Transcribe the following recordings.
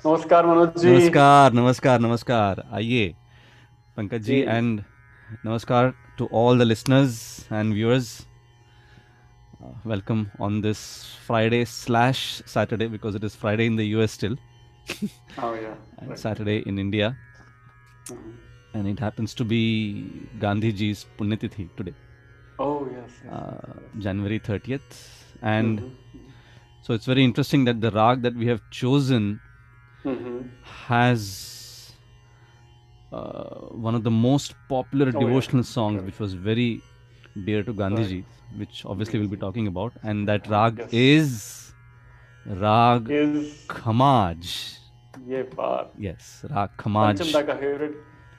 नमस्कार मनोज जी नमस्कार नमस्कार नमस्कार आइए पंकज जी जी एंड नमस्कार to all the listeners and viewers uh, welcome on this friday slash saturday because it is friday in the us still oh yeah and right. saturday in india Mhm. and it happens to be gandhi ji's punyatithi today oh yes, yes. uh, january 30th and Mhm. so it's very interesting that the rag that we have chosen Mhm. has uh, one of the most popular Oh, yeah. devotional songs, Correct. which was very dear to Gandhiji, which obviously we'll be talking about, and that rag Yes. is Rag is Khamaj. ये बात Yes, Rag Khamaj. पंचम दा का favourite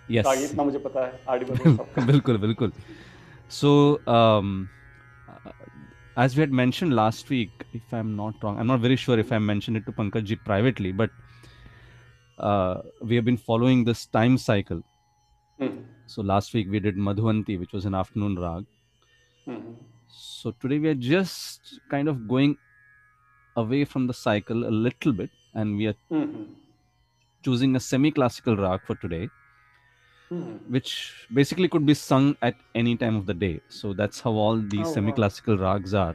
Yes, राग इतना मुझे पता है आड़ी बदल सब bilkul, bilkul. So, um, uh, as we had mentioned last week, if I'm not wrong, I'm not very sure if I mentioned it to Pankaj ji privately, but uh, we have been following this time cycle. Mhm. So last week we did Madhuvanti, which was an afternoon rag. Mhm. So today we are just kind of going away from the cycle a little bit, and we are Mhm. choosing a semi-classical rag for today, Mhm. which basically could be sung at any time of the day. So that's how all these Oh, semi-classical rags are.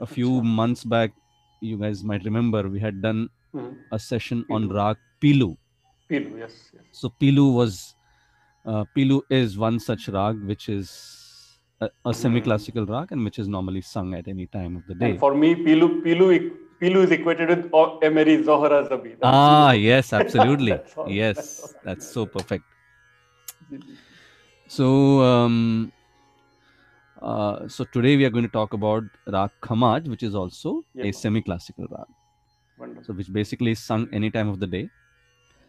A few months back, you guys might remember we had done Mhm. a session on Pilu. rag Pilu. Pilu, yes. yes. So Pilu was, uh, Pilu is one such rag which is a, a semi-classical hmm. rag and which is normally sung at any time of the day. And for me, Pilu, Pilu, Pilu is equated with Emery Zohra Zabi. Ah, it. yes, absolutely. that's yes, that's, so perfect. So, um, uh, so today we are going to talk about rag Khamaj, which is also a semi-classical rag. Wonderful. So, which basically is sung any time of the day.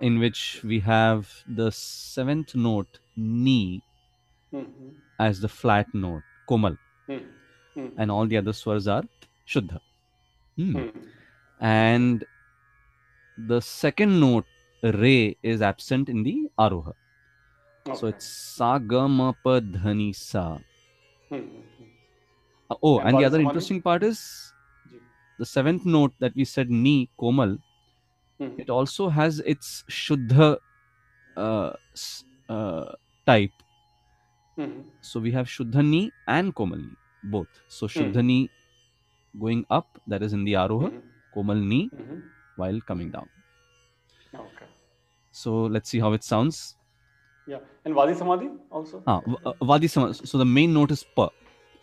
in which we have the seventh note ni mm-hmm. as the flat note komal. Mm-hmm. and all the other swars are shuddha. Mm. and the second note re is absent in the aroha. Okay. so it's sa pa dhani sa. Uh, oh and, and the other interesting part is the seventh note that we said ni komal Mm-hmm. It also has its Shuddha uh, uh, type. Mm-hmm. So we have Shuddhani and Komalni, both. So hmm. Shuddhani going up, that is in the Aroha, mm-hmm. Komalni mm-hmm. while coming down. Okay. So let's see how it sounds. Yeah, and Vadi Samadhi also. Ah, uh, Vadi Samadhi. So the main note is Pa.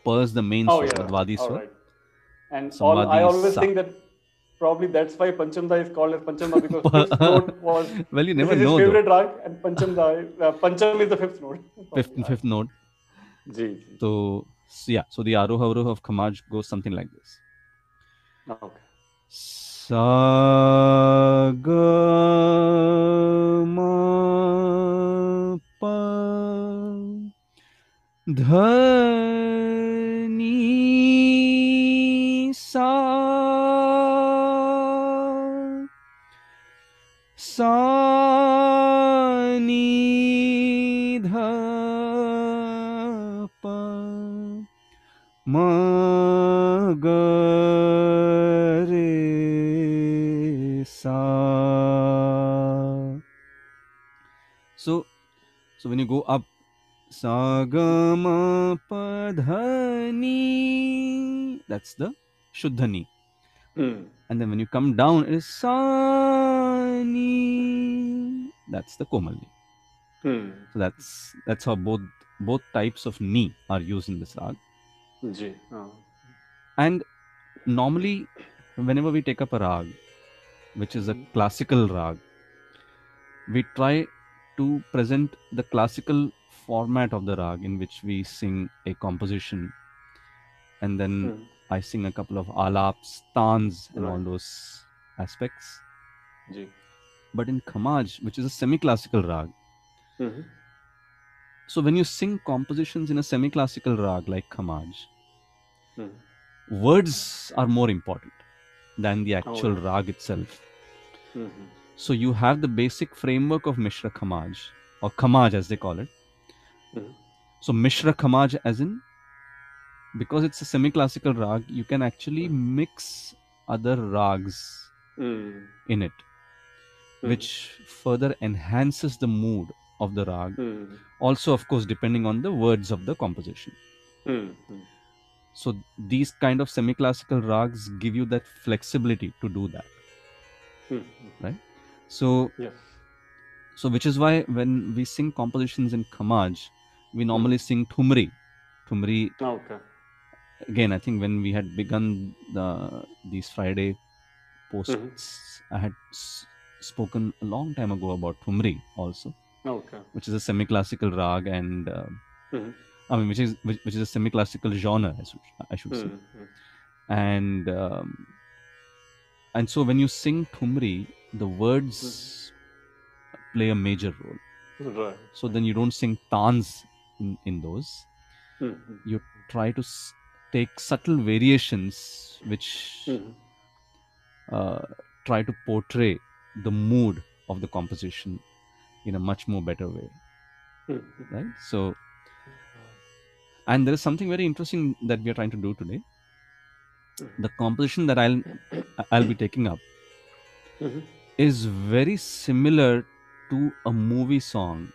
Pa is the main oh, swar. Yeah. Vadi. Right. And all, I always sa. think that probably that's why Panchamda is called as Panchamda because fifth note was Well, you never is his know though. favorite rag and Panchamda, uh, Pancham is the fifth note. Fifth, fifth note. Ji ji So, yeah, so the Aroha Aroha of Khamaj goes something like this. okay Sa ga ma pa dhani so when you go up sa ga ma pa dha ni that's the shuddhani hmm. and then when you come down it is sa ni that's the komalni Hmm. so that's that's how both both types of ni are used in this rag. हाँ। And normally, whenever we take up a rag, which is a classical rag, we try to present the classical format of the rag in which we sing a composition and then Hmm. I sing a couple of alaps, tans, and all those aspects. Ji but in Khamaj, which is a semi-classical rag. Mhm. So when you sing compositions in a semi-classical rag like Khamaj, Mhm. words are more important than the actual yeah. rag itself. Mhm. So you have the basic framework of Mishra Khamaj or Khamaj as they call it. Mhm. So Mishra Khamaj as in because it's a semi-classical rag, you can actually mix other rags Mm. in it, which further enhances the mood of the rag. Also, of course, depending on the words of the composition. So these kind of semi-classical rags give you that flexibility to do that. Mm. So so which is why when we sing compositions in Khamaj, we normally sing Thumri. Thumri Okay. again, I think when we had begun the these Friday posts, I had s- spoken a long time ago about Thumri also, Okay. which is a semi-classical rag, and uh, Mhm. I mean, which is which, which is a semi-classical genre, I should, I should say, Mm. Mm. and um, and so when you sing Thumri, the words play a major role. Right. So then you don't sing tans in, in those. Mhm. You try to s- take subtle variations which Mhm. uh, try to portray the mood of the composition in a much more better way Mhm. right so and there is something very interesting that we are trying to do today the composition that i'll i'll be taking up Mhm. Is very similar to a movie song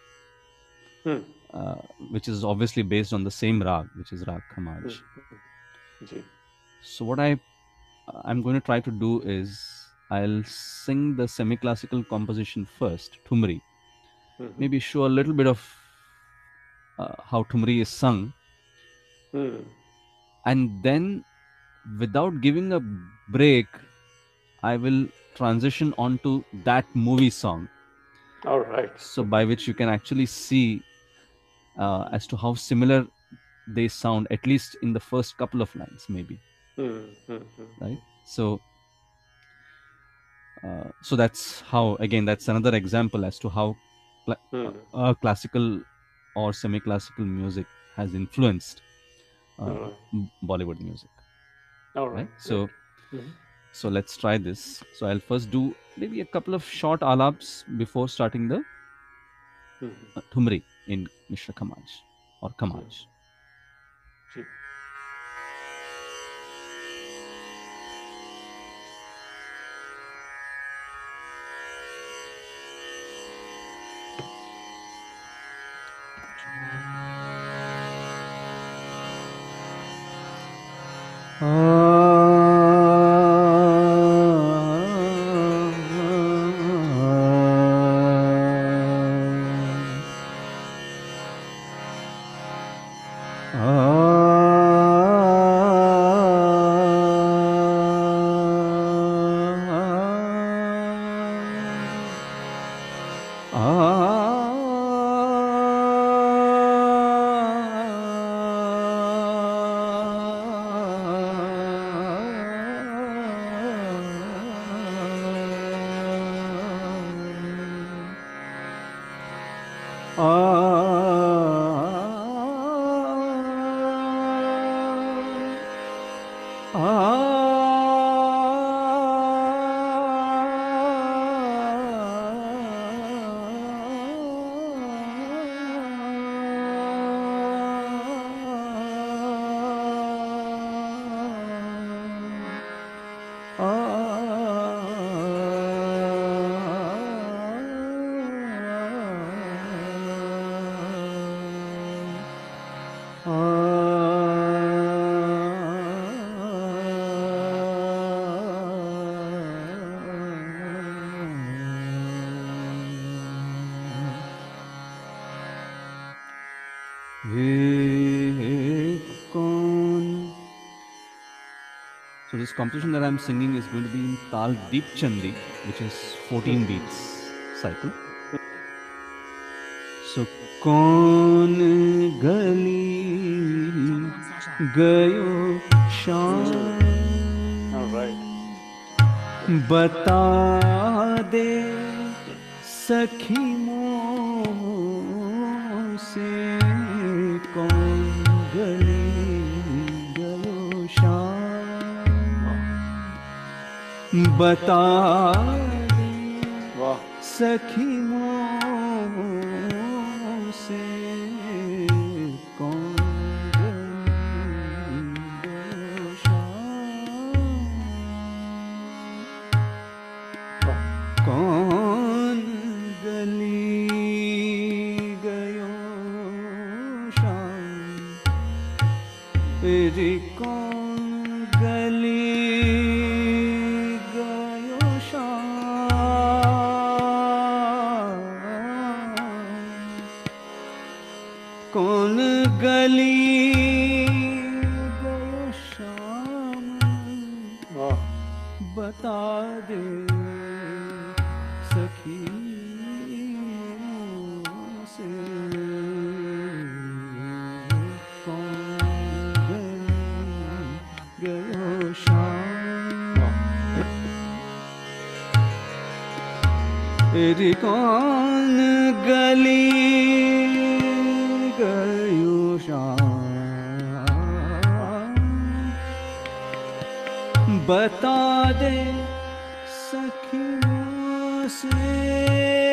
Mm. uh, which is obviously based on the same rag which is rag khamaj Ji. so what i i'm going to try to do is i'll sing the semi-classical composition first thumri Mhm. maybe show a little bit of uh, how Tumri is sung, Mm. and then without giving a break, I will transition onto that movie song. All right. So, by which you can actually see uh, as to how similar they sound, at least in the first couple of lines, maybe. Mm. Mm. Mm. Right? So, uh, so that's how, again, that's another example as to how cla- Mm. uh, classical or semi-classical music has influenced uh, Alright. m- Bollywood music. All Right. right. So, Mhm. So let's try this. So I'll first do maybe a couple of short alaps before starting the uh, Thumri in Mishra Khamaj or Khamaj. Ji. This composition that I'm singing is going to be in Tal Deep Chandi, which is 14 beats cycle. So कौन गली गयो शाम बता दे सखी बता सखी। गली गयो शाम? बता दे सखियों से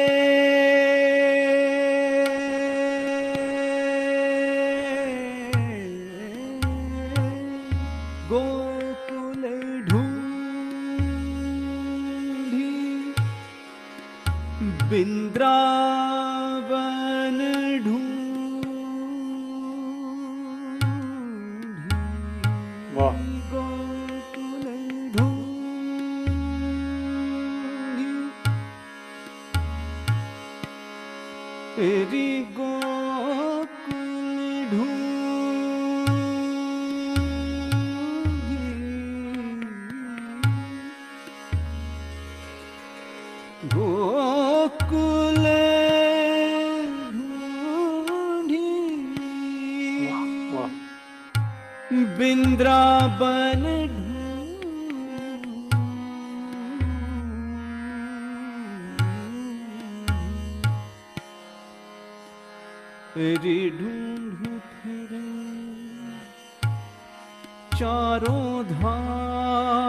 चारों धाम।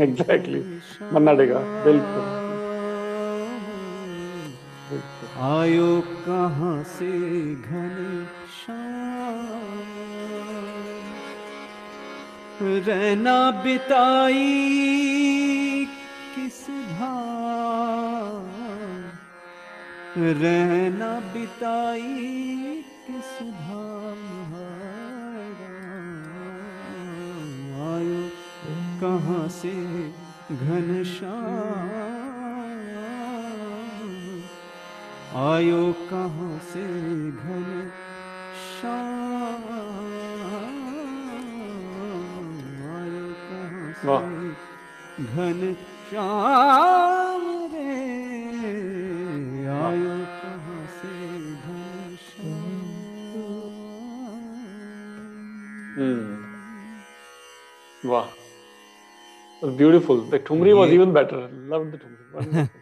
से मन्ना डेगा, बिल्कुल। आयो कहाँ से घने रहना बिताई किस धाम रहना बिताई किस धाम कहाँ से घनश्याम आयो कहाँ से घन आयो कहाँ से घन श्याम रे? आयो कहाँ से घन Shyam Wow. Beautiful. The Tumri was even better. Loved the Tumri.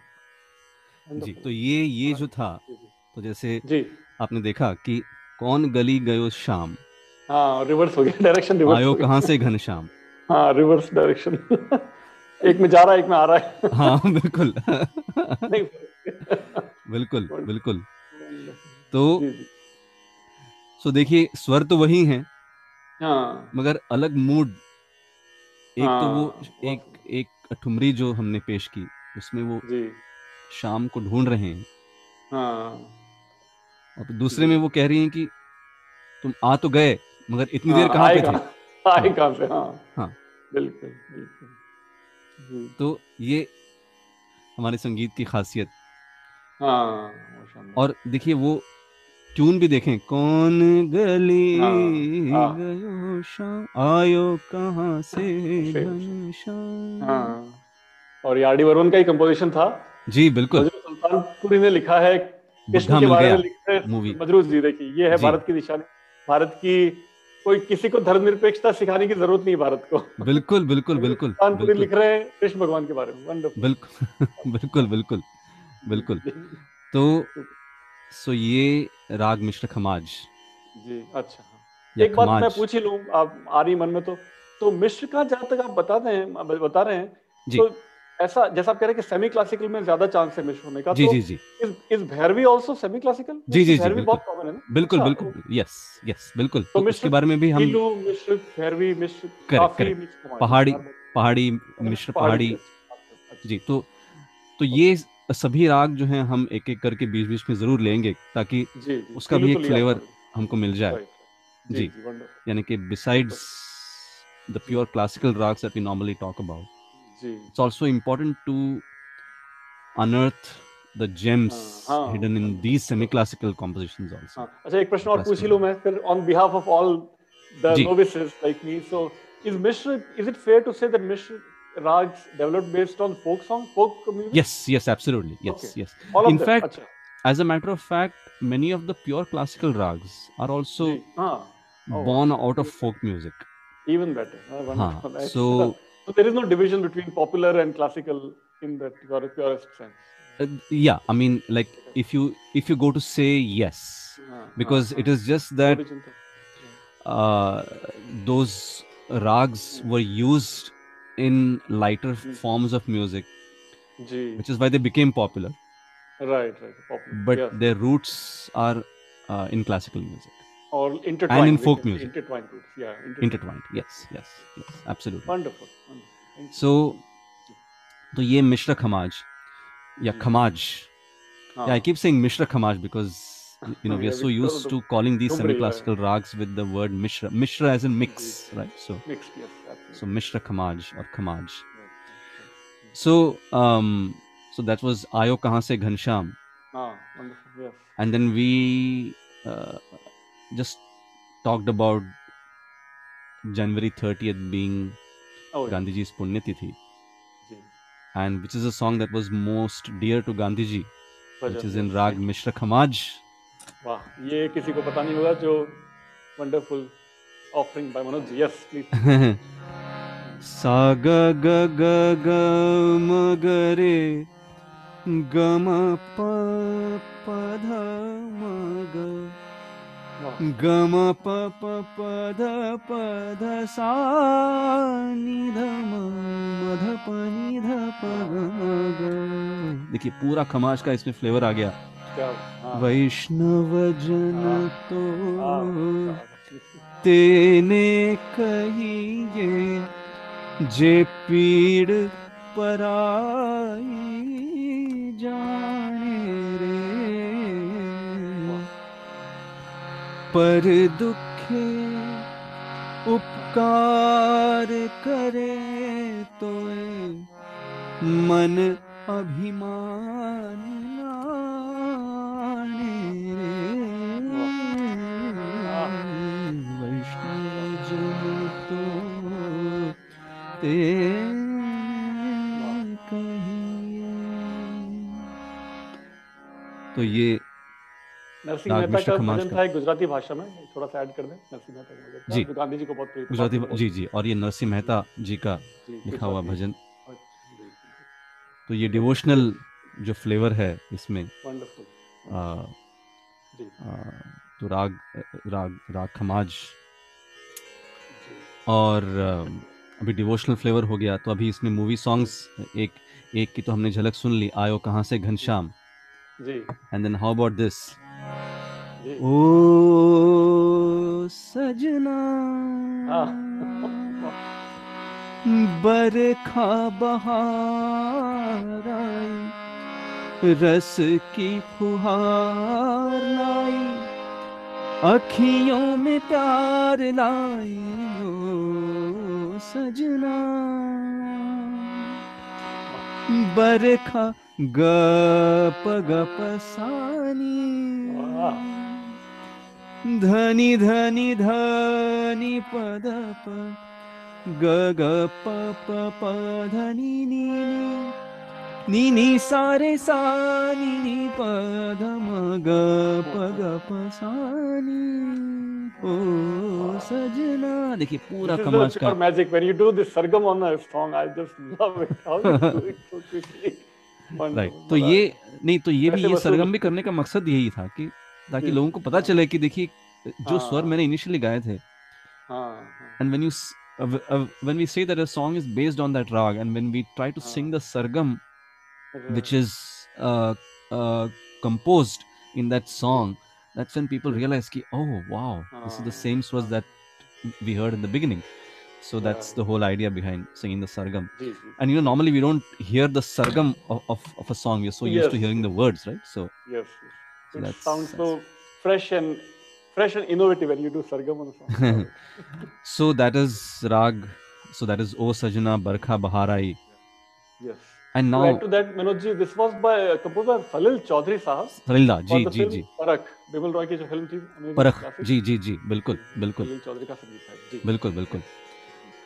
जी तो ये ये जो था जी, जी। तो जैसे जी. आपने देखा कि कौन गली गयो शाम? हाँ रिवर्स हो गया. डायरेक्शन रिवर्स आयो हो कहाँ से घन श्याम हाँ रिवर्स डायरेक्शन एक में जा रहा है एक में आ रहा है. हाँ बिल्कुल. बिल्कुल बिल्कुल. तो सो देखिए स्वर तो वही है हाँ. मगर अलग मूड एक हाँ, तो वो हाँ, एक एक ठुमरी जो हमने पेश की उसमें वो जी। शाम को ढूंढ रहे हैं। हाँ। और दूसरे में वो कह रही हैं कि तुम आ तो गए मगर इतनी हाँ, देर कहाँ पे थे? आए कहाँ से हाँ। हाँ। बिल्कुल बिल्कुल। तो ये हमारे संगीत की खासियत। हाँ और देखिए वो ट्यून भी देखें कौन गली हाँ, हाँ। गयो शाम आयो कहाँ से हाँ और ये आर डी वर्मन का ही कंपोजिशन था। जी बिल्कुल। सुल्तानपुरी ने लिखा है कृष्ण के बारे में लिखा है मूवी मजरू जी देखिए ये है भारत की निशानी। भारत की कोई किसी को धर्मनिरपेक्षता सिखाने की ज़रूरत नहीं भारत को। बिल्कुल बिल्कुल बिल्कुल सुल्तानपुरी बिल्कुल। लिख रहे हैं कृष्ण भगवान के बारे में वंडरफुल बिल्कुल बिल्कुल बिल्कुल बिल्कुल। तो सो ये राग मिश्र खमाज। जी अच्छा हाँ। एक बात मैं पूछ ही लूँ आप आ रही मन में तो। तो मिश्र का जहाँ तक आप बता रहे हैं बता रहे हैं जी। तो ऐसा जैसा आप कह रहे हैं कि सेमी क्लासिकल में ज़्यादा चांस है मिश्र होने का जी तो जी जी। इस इस भैरवी आल्सो सेमी क्लासिकल जी, जी, जी, भैरवी बिल्कुल। बहुत कॉमन है ना? बिल्कुल अच्छा, बिल्कुल। यस यस बिल्कुल। तो तो मिश्र उसके बारे में भी हम मिश्र भैरवी मिश्र काफ़ी है। पहाड़ी पहाड़ी मिश्र पहाड़ी अच्छा, जी तो तो ये सभी राग जो है हम एक एक करके बीच बीच में ज़रूर लेंगे ताकि उसका भी एक फ्लेवर हमको मिल जाए। जी यानी कि besides the pure classical ragas that we normally talk about it's also important to unearth the gems hidden in these semi classical compositions also अच्छा एक प्रश्न और पूछ ही लूँ मैं फिर on behalf of all the novices like me so is Mishra is it fair to say that Mishra rags developed based on folk song, folk music? Yes, yes, absolutely. Yes, okay. yes. All In fact, Achha. as a matter of fact, many of the pure classical rags are also ah. oh. born out of folk music. Even better. Ah, so, so there is no division between popular and classical in that purest sense. Uh, yeah, I mean, like if you if you go to say yes, because it is just that uh, those rags were used in lighter Mm. forms of music ji which is why they became popular right right popular but yes. their roots are uh, in classical music or intertwined in we folk can say, music. intertwined roots yeah intertwined. intertwined yes yes yes absolutely wonderful, wonderful. Thank you. so तो ये मिश्र खमाज या जी। खमाज हाँ, yeah i keep saying mishra khamaj because you know we are so used to calling these semi-classical rags with the word mishra. Mishra as in mix right? So mixed yes so mishra kamaj or kamaj so um so that was ayo kahan se ghansham ah wonderful yes. And then we uh, just talked about january 30th being oh, yeah. gandhiji's punyatithi. And which is a song that was most dear to gandhiji which is in rag mishra kamaj वाह ये किसी को पता नहीं होगा जो wonderful offering by Manoj yes please सा ग ग ग ग म ग रे ग म प प ध म ग। ग म प प प ध प ध सा नि ध म म ध प नि ध प ग म ग। देखिए पूरा खमाश का इसमें फ्लेवर आ गया। वैष्णव जन हाँ, तो हाँ, हाँ, तेने कहिए जे पीड़ पराई जाने रे। पर दुखे उपकार करे तो मन अभिमान। तो ये नरसिंह मेहता का भजन था गुजराती भाषा में थोड़ा सा ऐड कर दें। नरसिंह मेहता का जी। गांधी जी को बहुत प्रिय गुजराती जी जी। और ये नरसिंह मेहता जी का लिखा हुआ भजन। तो ये डिवोशनल जो फ्लेवर है इसमें आ, आ, तो राग राग राग खमाज। और अभी डिवोशनल फ्लेवर हो गया तो अभी इसमें मूवी सॉन्ग्स एक एक की तो हमने झलक सुन ली आयो कहाँ से घनश्याम? जी। And then how about this ओ सजना। हाँ। बरखा बहार आई रस की फुहार लाई अखियों में प्यार लाई सजना। बरखा गप गप सानी। धनी धनी धनी पद प, ग ग प प प धनी नी नी नी। सारे सानी नी पद म ग प ग प सा नी। देखिए पूरा कमाल का। Magic when you do this sargam on a song I just love it how it right तो ये नहीं तो ये भी ये सरगम भी करने का मकसद यही था कि ताकि लोगों को पता चले कि देखिए जो स्वर मैंने इनिशियली गाए थे। And when you when we say that a song is based on that raga and when we try to sing the sargam which is composed in that song that's when people realize ki, oh wow this is the ah, same swas ah. that we heard in the beginning. So that's the whole idea behind singing the sargam. And you know normally we don't hear the sargam of, of, of a song. We're so yes. used to hearing the words right? So yes, so it sounds so fresh and fresh and innovative when you do sargam on a song. So that is rag. So that is o sajna barkha baharai. Yes. And now to add to that manoj ji this was by uh, composed falil chaudhary sahab falil da ji ji ji. Parak ji Parakh. Bimal Roy की जो film थी amazing परख classic, जी जी जी बिल्कुल बिल्कुल सलील चौधरी का संगीत है जी बिल्कुल बिल्कुल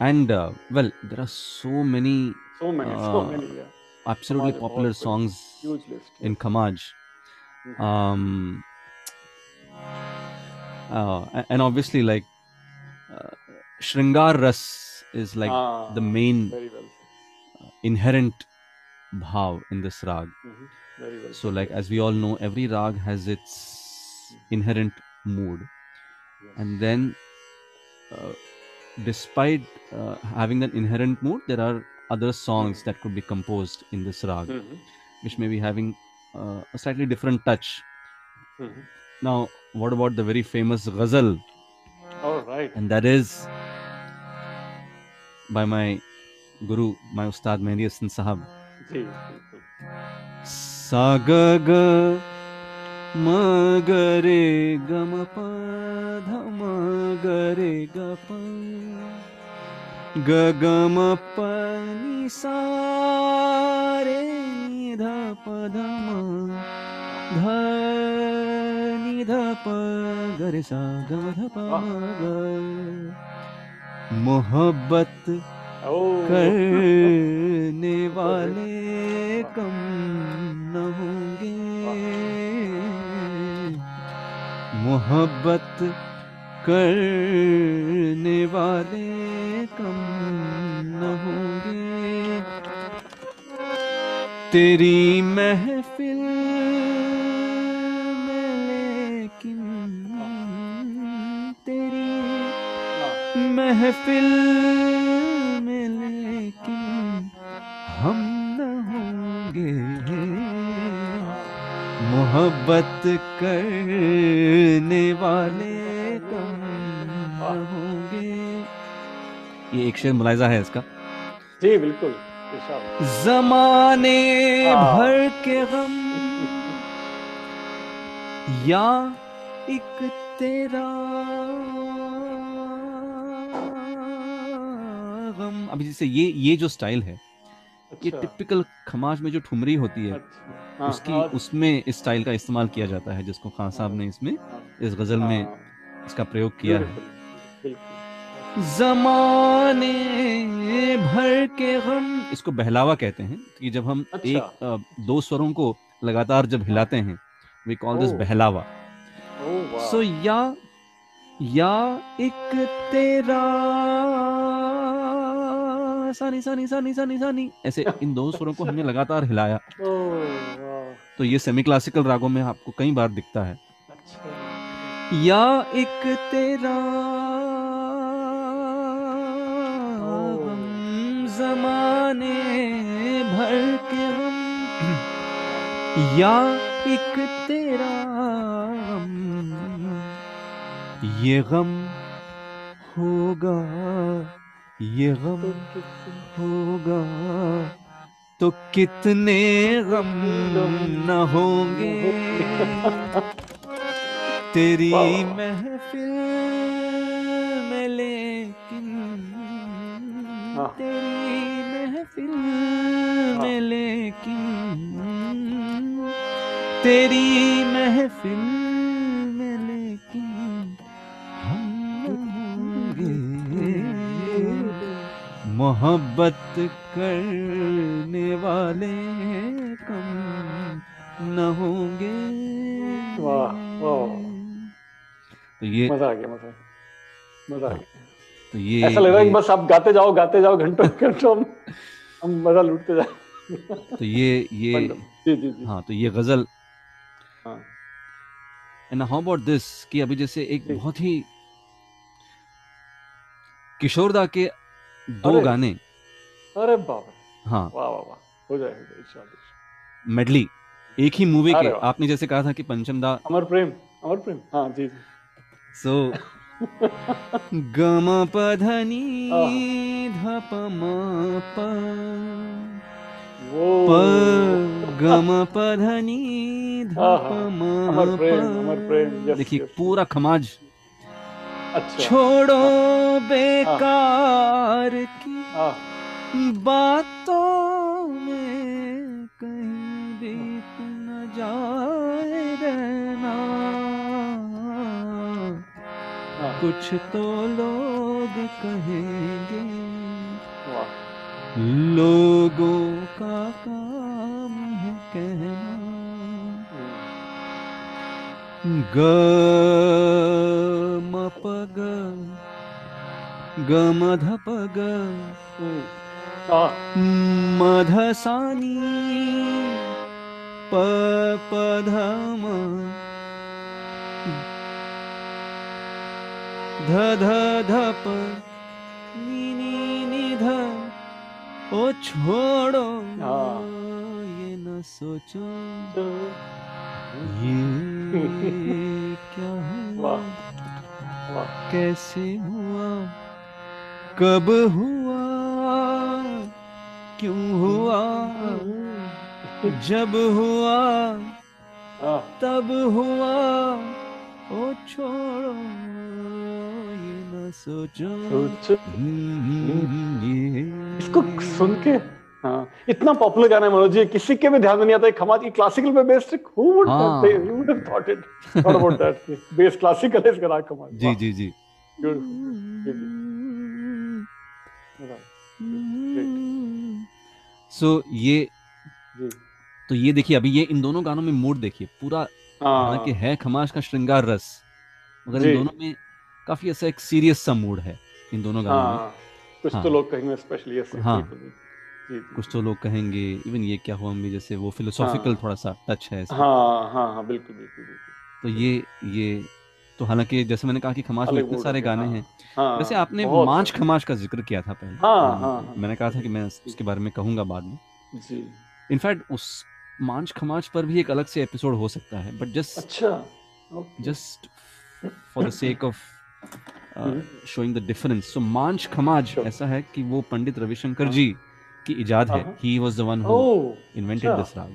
and uh, well there are so many so many so uh, many yeah absolutely Kamaj है, popular बहुत बड़ी, songs huge list in Kamaj Mhm. um uh, a- and obviously like uh, Shringar Ras is like Ah, the main very well said. inherent bhav in this rag Mhm. very well so said. like as we all know every rag has its inherent mood Yes. and then uh, despite uh, having that inherent mood there are other songs that could be composed in this rag Mhm. which may be having uh, a slightly different touch Mhm. now what about the very famous ghazal all right and that is by my guru my ustad mehdi hassan sahab जी बिल्कुल Ni dha pa dha ma dha ni dha pa ga re sa ga ma dha pa ma ga मोहब्बत oh करने वाले कम न होंगे मोहब्बत करने वाले कम न होंगे। तेरी महफिल में लेकिन तेरी महफिल मोहब्बत करने वाले कम होंगे। ये एक शेर मुलायजा है इसका। जी बिल्कुल जमाने हाँ। भर के गम या एक तेरा गम। अभी जैसे ये ये जो स्टाइल है अच्छा। ये टिपिकल खमाज में जो ठुमरी होती है अच्छा। हाँ, उसकी उसमें इस स्टाइल का इस्तेमाल किया जाता है जिसको खान साहब ने इसमें हाँ, इस गज़ल में हाँ, इसका प्रयोग किया है। जमाने भर के गम। इसको बहलावा कहते हैं कि जब हम अच्छा। एक दो स्वरों को लगातार जब हिलाते हैं we call this bahlava. So yeah yeah एक तेरा। सानी सानी सानी सानी सानी। ऐसे इन दो स्वरों को हमने लगातार हिलाया। तो ये सेमी क्लासिकल रागों में आपको कई बार दिखता है। या एक तेरा जमाने भर के गम या एक तेरा गम ये गम होगा, ये गम होगा। तो कितने गम न होंगे तेरी। महफिल में लेकिन हाँ। तेरी महफिल में लेकिन तेरी महफिल में लेकिन हम होंगे मोहब्बत करने वाले कम न होंगे। वाह, वाह। तो ये मज़ा आ गया मज़ा मज़ा आ गया। तो ये ऐसा लग रहा है बस आप गाते जाओ गाते जाओ घंटों घंटों हम मज़ा लूटते जाए तो ये ये जी जी जी। हाँ तो ये गज़ल। हाँ। एंड हाउ अबाउट दिस कि अभी जैसे एक बहुत ही किशोरदा के दो अरे। गाने। अरे बाबा हाँ। वाह वाह वाह। हो जाए इंशाल्लाह मेडली एक ही मूवी के आपने जैसे कहा था कि पंचमदा अमर प्रेम अमर प्रेम। हाँ जी जी। सो गम पधनी आहा। धप म प प गम पधनी धप म प्रेम प। अमर प्रेम yes, देखिए पूरा खमाज। अच्छा। छोड़ो बेकार की। हाँ बातों में कहीं बीत न जाए रहना। कुछ तो लोग कहेंगे लोगों का काम है कहना। ग म प ग ग म ध प ग मधसानी प प ध ध ध ध प नी नी नी ध ओ छोड़ो हाँ। ये न सोचो। ये क्या हुआ? कैसे हुआ? कब हुआ? क्यों हुआ? जब हुआ हाँ। तब हुआ। ओ छोड़ो ये न सोचो। हम्म, इसको सुन के हाँ इतना पॉपुलर गाना है मनोज जी किसी के भी ध्यान में नहीं आता है खमाज की क्लासिकल पे बेस्ड हु वुड हाँ। You would have thought it thought about that base classical इसका राग कमाल जी जी जी। सो so, ये जी। तो ये देखिए अभी ये इन दोनों गानों में मूड देखिए पूरा हालाँकि हाँ है खमाश का श्रृंगार रस मगर इन दोनों में काफ़ी ऐसा एक सीरियस सा मूड है इन दोनों गानों में। हाँ कुछ हाँ। तो लोग कहेंगे स्पेशली हाँ। कुछ तो लोग कहेंगे इवन ये क्या हुआ अम्मी जैसे वो फिलोसॉफिकल हाँ। थोड़ा सा टच है हाँ हाँ हाँ बिल्कुल बिल्कुल बिल्कुल। तो ये ये तो हालाँकि जैसे मैंने कहा कि खमाश में इतने सारे गाने हाँ। हैं हाँ वैसे आपने मांच खमाश का ज़िक्र किया था पहले हाँ, हाँ, हाँ। मैंने कहा था कि मैं उसके बारे में कहूँगा बाद में जी इनफैक्ट उस मांच खमाज पर भी एक अलग से एपिसोड हो सकता है बट जस्ट अच्छा for the sake of uh, hmm. showing the difference. So Manj Khamaj ऐसा है कि वो पंडित रविशंकर हाँ। जी की इजाद है हाँ। one who ओह invented अच्छा। this rag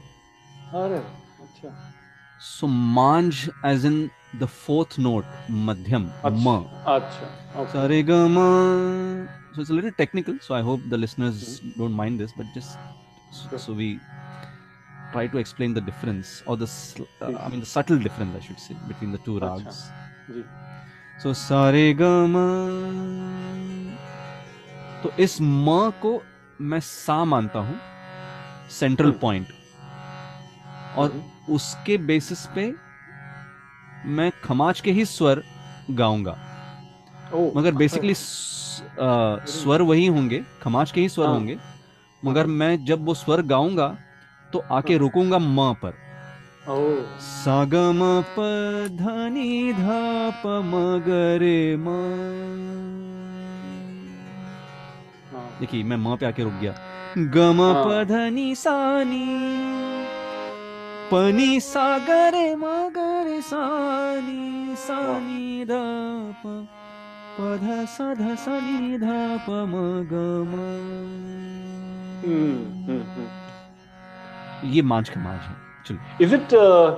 अरे अच्छा so manj as in the fourth note madhyam म अच्छा सरे ग technical so I hope the don't mind this but just so we try to explain the difference और the I mean the difference I should say between the two ragas so सरे ग तो इस म को मैं सा मानता हूँ सेंट्रल पॉइंट और उसके बेसिस पे मैं खमाज के ही स्वर गाऊँगा मगर अच्छा। बेसिकली स्वर वही होंगे खमाज के ही स्वर हाँ। होंगे मगर मैं जब वो स्वर गाऊँगा तो आके हाँ। रुकूँगा म पर ओह सा ग म प ध नि ध प म म हाँ देखिए मैं म पे आके रुक गया ग म प हाँ। ध नि सा नि प नि सा ग रे म ग रे सा नि सा वाह। नि ध प प ध स ध स नि ध प म ग म Hmm, hmm, hmm. ये मांझ है चलो it uh,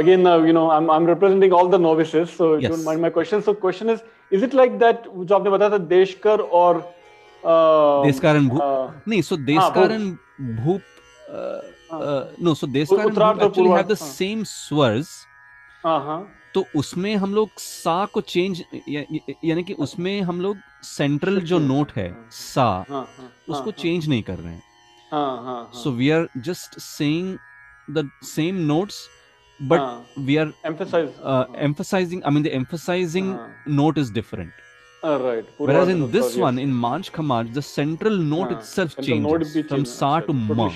again? Uh, you know, I'm I'm representing all the novices, so Yes. don't mind my question. So, question is, is it like that? जो आपने बताया था देशकर और uh, देशकारण भूप uh, नहीं सो देशकारण भूप नो नो सो देश का हैव सेम स्वर्स तो उसमें हम लोग सा को चेंज या, या, यानी कि उसमें हम लोग सेंट्रल जो नोट है सा हाँ, हाँ, उसको हाँ, चेंज नहीं कर रहे हैं। So we are just saying the same notes but we are emphasising I mean the emphasising note is different right in this one in Manj Khamaj the central note itself change from sa to ma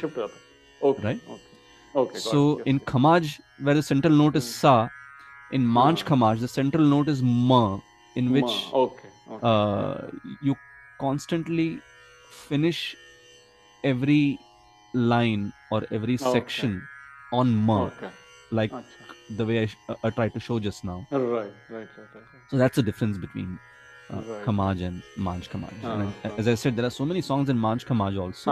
Okay. Right? Okay. okay so in Khamaj, where the central note is Sa, in Manch Khamaj, the central note is Ma, in which ma. Okay. okay. Uh, you constantly finish every line or every section on Ma. Like the way I, sh- uh, I, tried to show just now. Right, right, right, right. So that's the difference between uh, right. Kamaj and Manj Kamaj. Uh, and uh, as I said, there are so many songs in Manj Kamaj also.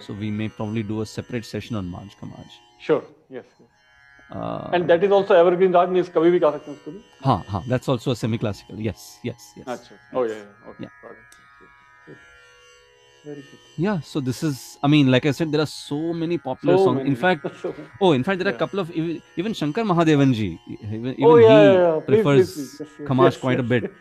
So we may probably do a separate session on March ka Sure. Yes. Uh, and that is also evergreen rag means kabhi bhi ga sakte hai usko. Ha ha. That's also a semi-classical. Yes. Yes. Yes. Achha. Oh yeah. yeah. Okay. Yeah. Got it. Very good. Yeah, so this is, I mean, like I said, there are so many popular so songs. Many. In fact, so oh, in fact, there are a couple of even, even Shankar Mahadevanji, even, even oh, yeah, he yeah, prefers please, please, please. Kamash yes, quite yes. a bit.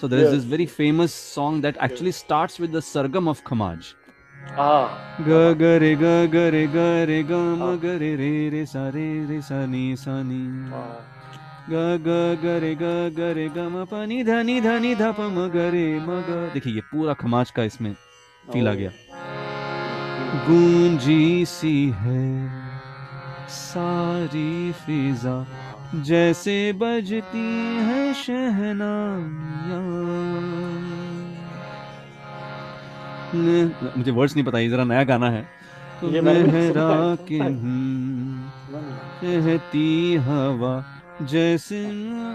So there is this very famous song that actually starts with the Sargam of Khamaj. ग ग रे ग ग रे ग रे ग म. ग रे रे रे सा रे रे सा नी सा नी. ग ग ग रे ग ग रे ग म प नि ध नि ध नि ध प म ग रे म ग देखिए ये पूरा खमाज का इसमें फील आ. गया. गूंजी सी है सारी फिजा जैसे बजती है शहनाइयाँ मुझे वर्ड्स नहीं पता ये जरा नया गाना है। तो लहरा के है। कहती हवा जैसे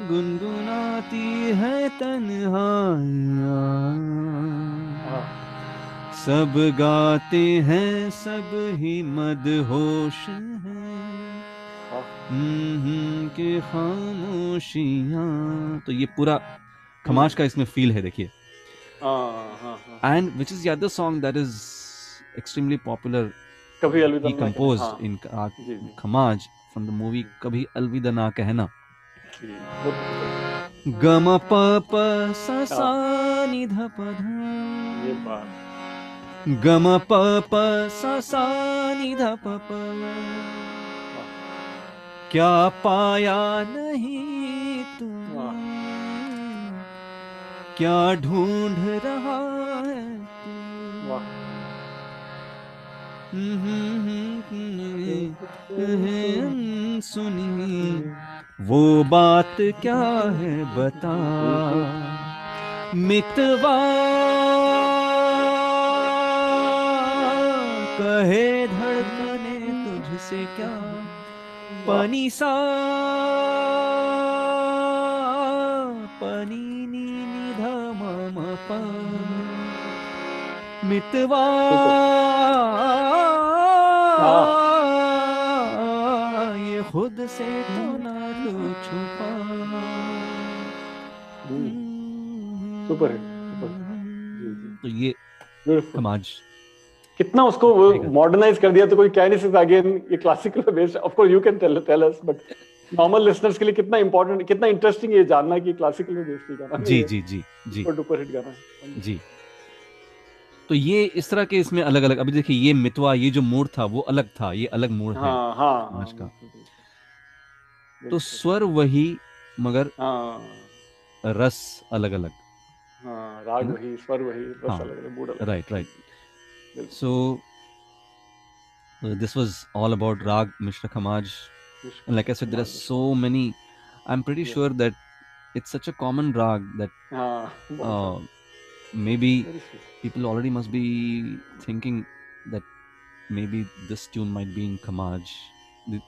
गुनगुनाती है तन्हाइयाँ। Ah, सब गाते हैं सब ही मदहोश हैं। ah. हम्म, हम्म, के खामोशियाँ। तो ये पूरा खमाश का इसमें फील है देखिए। एंड विच इज़ याद song that is extremely popular Kabhi Alvida compose in Khamaj from the movie Kabhi Alvida Na कहना। गम प प स स नि ध प गम प प स क्या पाया नहीं क्या ढूंढ रहा है हम्म, सुनी। वो बात क्या है बता? मितवा। कहे धड़कने तुझसे क्या? पनी सा पनी प। मितवा। ये खुद से तो ना छुपा। सुपर हिट सुपर तो ये समाज कितना उसको मॉडर्नाइज कर दिया तो कोई कह नहीं सकता अगेन ये classical based of course you can tell tell us but normal listeners के लिए कितना इंपॉर्टेंट कितना इंटरेस्टिंग ये जानना कि क्लासिकल में बेस्ड गाना जी जी जी जी। सुपर डुपर हिट गाना। जी। तो ये इस तरह के इसमें अलग अलग अभी देखिए ये मितवा ये जो मूड था वो अलग था ये अलग मूड है। हाँ हाँ। आज का। तो स्वर वही मगर हाँ। रस अलग अलग हाँ राग वही स्वर वही रस हाँ, अलग अलग मूड अलग। Right right so this uh, all about raga mishra khamaj and like i said there are so many i'm pretty yeah. sure that it's such a common rag that ah, uh, maybe people already must be thinking that maybe this tune might be in kamaj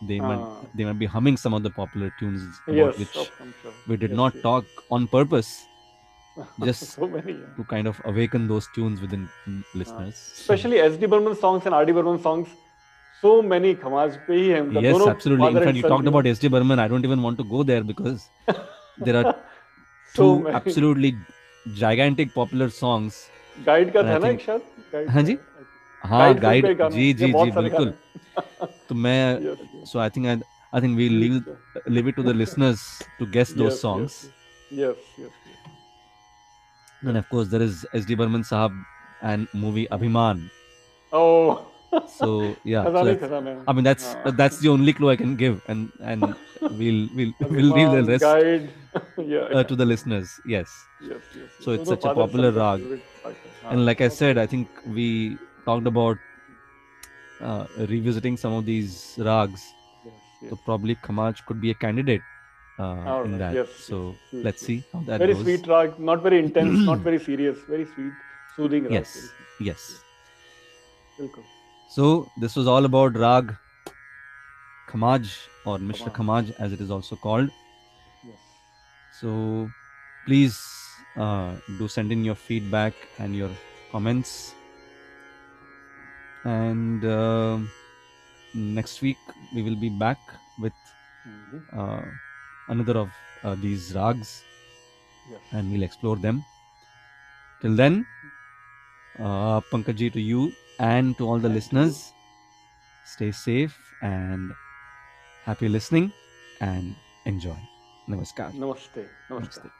they might ah. they might be humming some of the popular tunes yes, which sure. we did yes, not yes. talk on purpose just so many, yeah. to kind of awaken those tunes within mm, ah. listeners. Uh, especially so. S.D. Burman songs and R.D. Burman songs So many Khamaj pe hi hai unka. yes, दोनों absolutely. In fact, you talked about S.J. Burman. I don't even want to go there because there are so two many. absolutely gigantic popular songs. And I था ना एक शायद हाँ जी? हाँ Guide guide जी जी जी बिल्कुल तो मैं I think I I think we'll leave leave it to the listeners to guess those Yes, songs. Yes, yes, yes. And of course there is S.D. Burman Sahab and movie Abhiman. Oh, so yeah so i mean that's yeah. that's the only clue i can give and and we'll we'll we'll leave the rest guide. yeah, uh, to the listeners yes, yes, yes so it's so such a popular rag. Ah, and like i said i think we talked about uh, revisiting some of these rags. So probably kamaj could be a candidate uh, in that. Yes, so let's see how that very goes. sweet rag not very intense not very serious very sweet soothing rag. yes. Yes. Welcome. So this was all about Rag Khamaj or Mishra Khamaj. As it is also called. Yes. So please uh, do send in your feedback and your comments. And uh, next week we will be back with Mhm. uh, another of uh, these rags Yes. and we'll explore them. Till then, uh, Pankaj to you and to all the listeners, stay safe and happy listening and enjoy. Namaskar. Namaste. Namaste. Namaste.